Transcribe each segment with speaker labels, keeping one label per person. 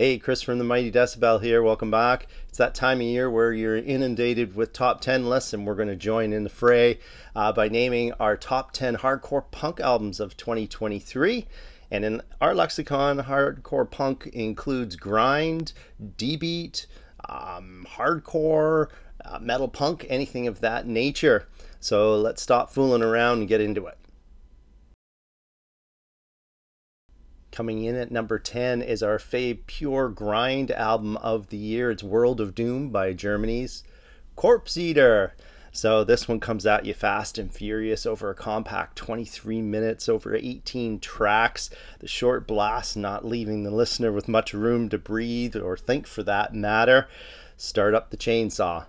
Speaker 1: Hey, Chris from the Mighty Decibel here. Welcome back. It's that time of year where you're inundated with top 10 lists, and we're going to join in the fray uh, by naming our top 10 hardcore punk albums of 2023. And in our lexicon, hardcore punk includes grind, D beat, um, hardcore, uh, metal punk, anything of that nature. So let's stop fooling around and get into it. Coming in at number 10 is our fave pure grind album of the year. It's World of Doom by Germany's Corpse Eater. So this one comes at you fast and furious over a compact 23 minutes, over 18 tracks. The short blast not leaving the listener with much room to breathe or think for that matter. Start up the chainsaw.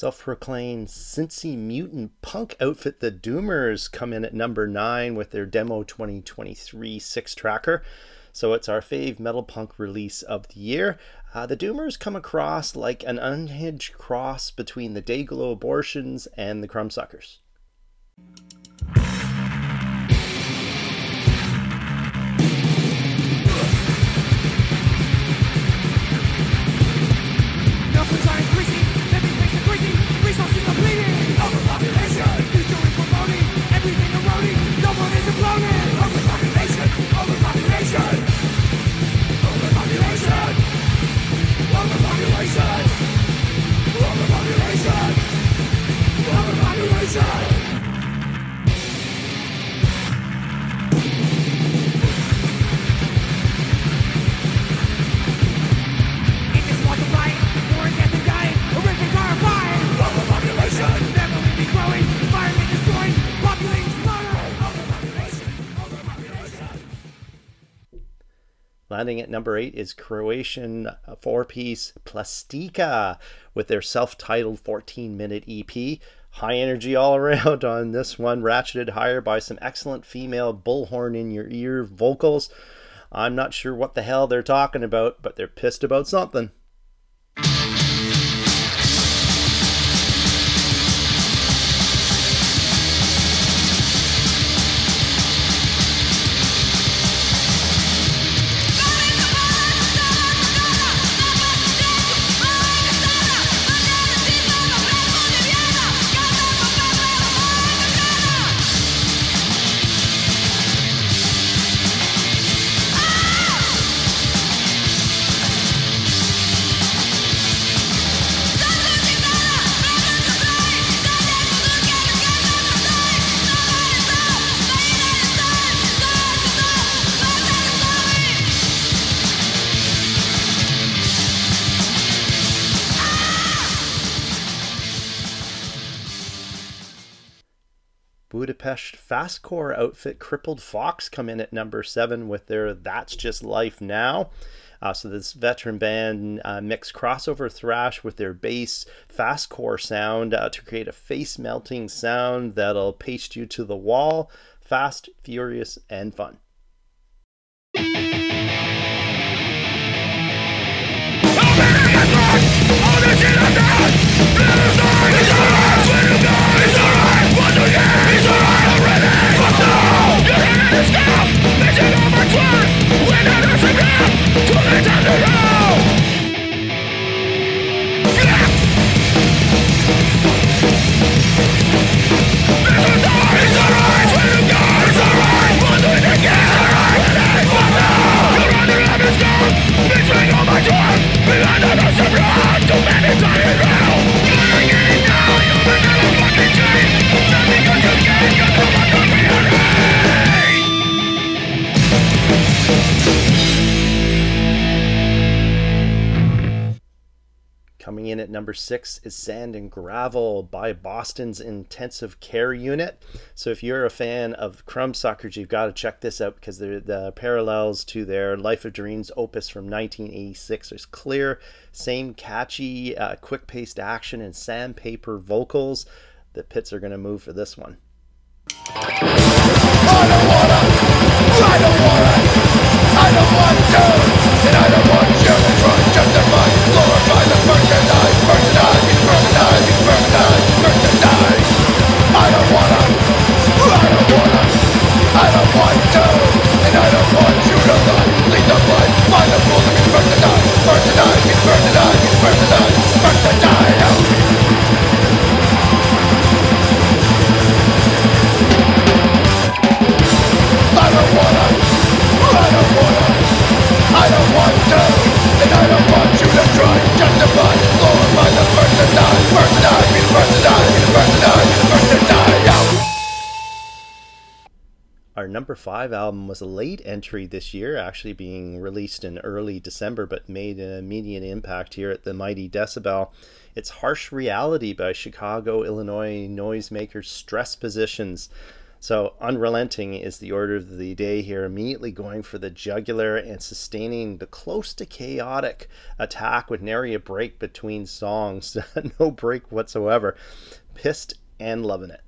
Speaker 1: Self-proclaimed Cincy mutant punk outfit, the Doomers, come in at number nine with their demo 2023 six-tracker. So it's our fave metal punk release of the year. Uh, the Doomers come across like an unhinged cross between the Dayglo Abortions and the Crumbsuckers. Landing at number eight is Croatian uh, four piece Plastika with their self titled 14 minute EP. High energy all around on this one, ratcheted higher by some excellent female bullhorn in your ear vocals. I'm not sure what the hell they're talking about, but they're pissed about something. Budapest fastcore outfit Crippled Fox come in at number seven with their That's Just Life Now. Uh, so this veteran band uh, mixed crossover thrash with their bass fastcore sound uh, to create a face melting sound that'll paste you to the wall. Fast, furious, and fun. Number six is Sand and Gravel by Boston's Intensive Care Unit. So if you're a fan of Crumb Crumbsuckers, you've got to check this out because the parallels to their Life of Dreams opus from 1986 is clear. Same catchy, uh, quick paced action and sandpaper vocals. The pits are going to move for this one. I don't wanna, I don't wanna, I don't want to, and I don't want 5 album was a late entry this year, actually being released in early December, but made an immediate impact here at the Mighty Decibel. It's Harsh Reality by Chicago, Illinois noisemakers Stress Positions. So, unrelenting is the order of the day here, immediately going for the jugular and sustaining the close to chaotic attack with nary a break between songs. no break whatsoever. Pissed and loving it.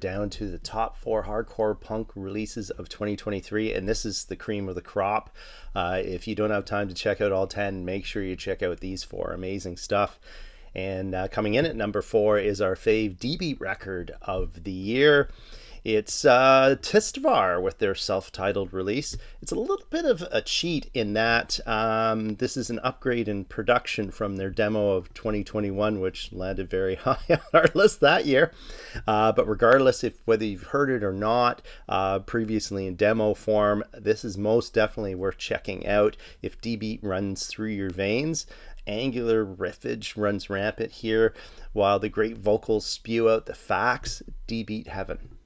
Speaker 1: Down to the top four hardcore punk releases of 2023, and this is the cream of the crop. Uh, if you don't have time to check out all 10, make sure you check out these four. Amazing stuff. And uh, coming in at number four is our fave D beat record of the year. It's uh, Tistvar with their self titled release. It's a little bit of a cheat in that um, this is an upgrade in production from their demo of 2021, which landed very high on our list that year. Uh, but regardless if whether you've heard it or not uh, previously in demo form, this is most definitely worth checking out if D beat runs through your veins angular riffage runs rampant here, while the great vocals spew out the facts. D beat heaven.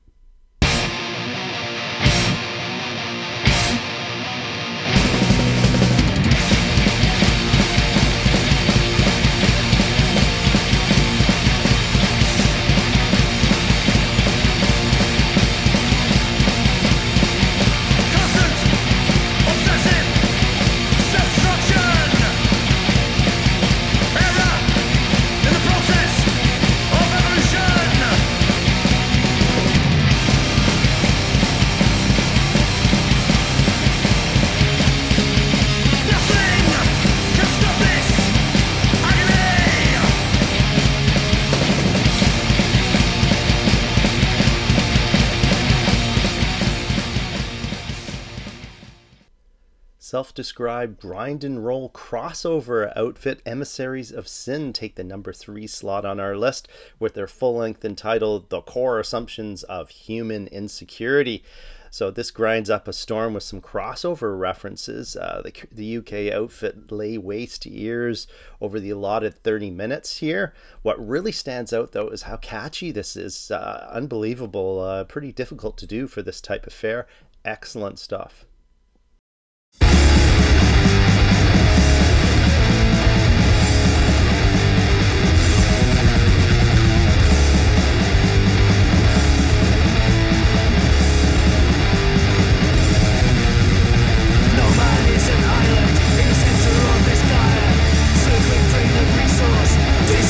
Speaker 1: Self described grind and roll crossover outfit Emissaries of Sin take the number three slot on our list with their full length entitled The Core Assumptions of Human Insecurity. So this grinds up a storm with some crossover references. Uh, the, the UK outfit lay waste ears over the allotted 30 minutes here. What really stands out though is how catchy this is. Uh, unbelievable, uh, pretty difficult to do for this type of fare. Excellent stuff.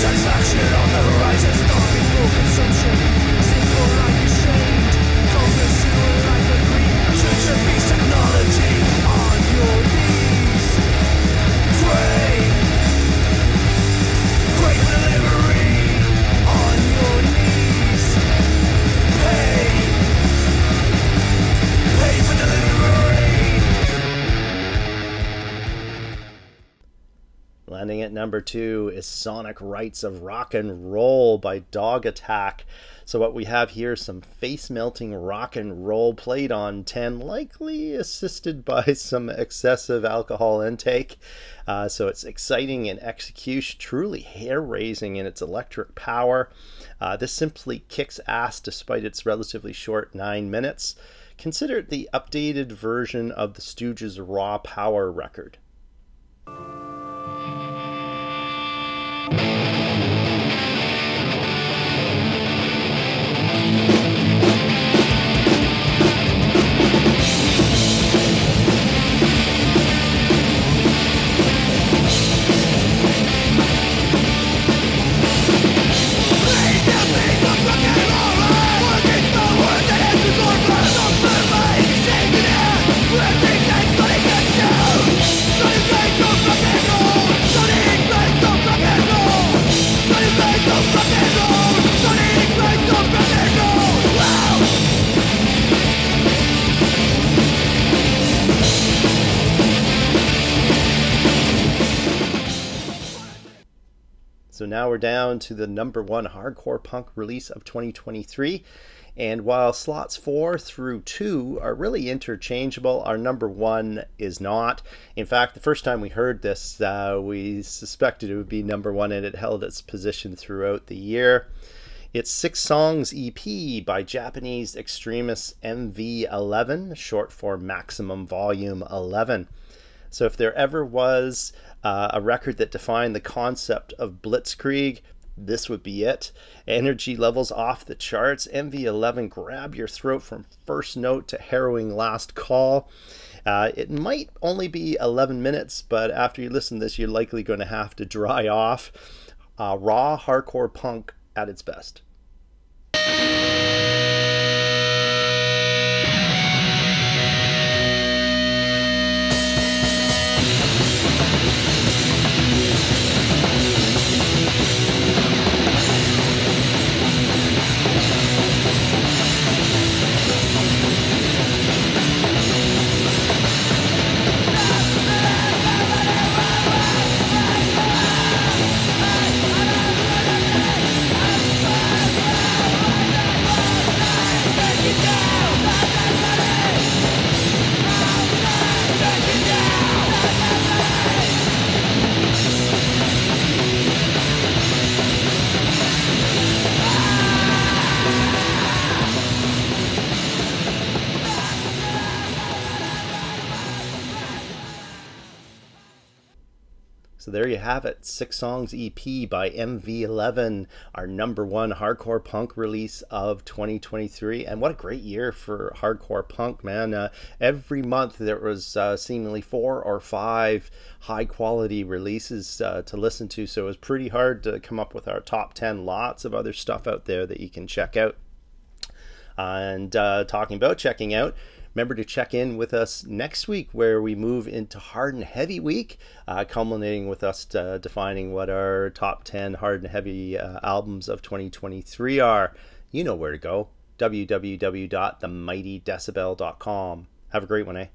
Speaker 1: Satisfaction on the horizon. Number two is Sonic Rites of Rock and Roll by Dog Attack. So, what we have here is some face melting rock and roll played on 10, likely assisted by some excessive alcohol intake. Uh, so, it's exciting in execution, truly hair raising in its electric power. Uh, this simply kicks ass despite its relatively short nine minutes. Consider it the updated version of the Stooges' Raw Power record. Now we're down to the number one hardcore punk release of 2023. And while slots four through two are really interchangeable, our number one is not. In fact, the first time we heard this, uh, we suspected it would be number one, and it held its position throughout the year. It's Six Songs EP by Japanese extremist MV11, short for Maximum Volume 11. So if there ever was uh, a record that defined the concept of blitzkrieg, this would be it. Energy levels off the charts. MV11 grab your throat from first note to harrowing last call. Uh, it might only be 11 minutes, but after you listen to this, you're likely going to have to dry off. Uh, raw hardcore punk at its best. There you have it, Six Songs EP by MV11, our number one hardcore punk release of 2023. And what a great year for hardcore punk, man. Uh, every month there was uh, seemingly four or five high quality releases uh, to listen to. So it was pretty hard to come up with our top 10. Lots of other stuff out there that you can check out. And uh, talking about checking out, Remember to check in with us next week where we move into hard and heavy week, uh, culminating with us uh, defining what our top 10 hard and heavy uh, albums of 2023 are. You know where to go www.themightydecibel.com. Have a great one, eh?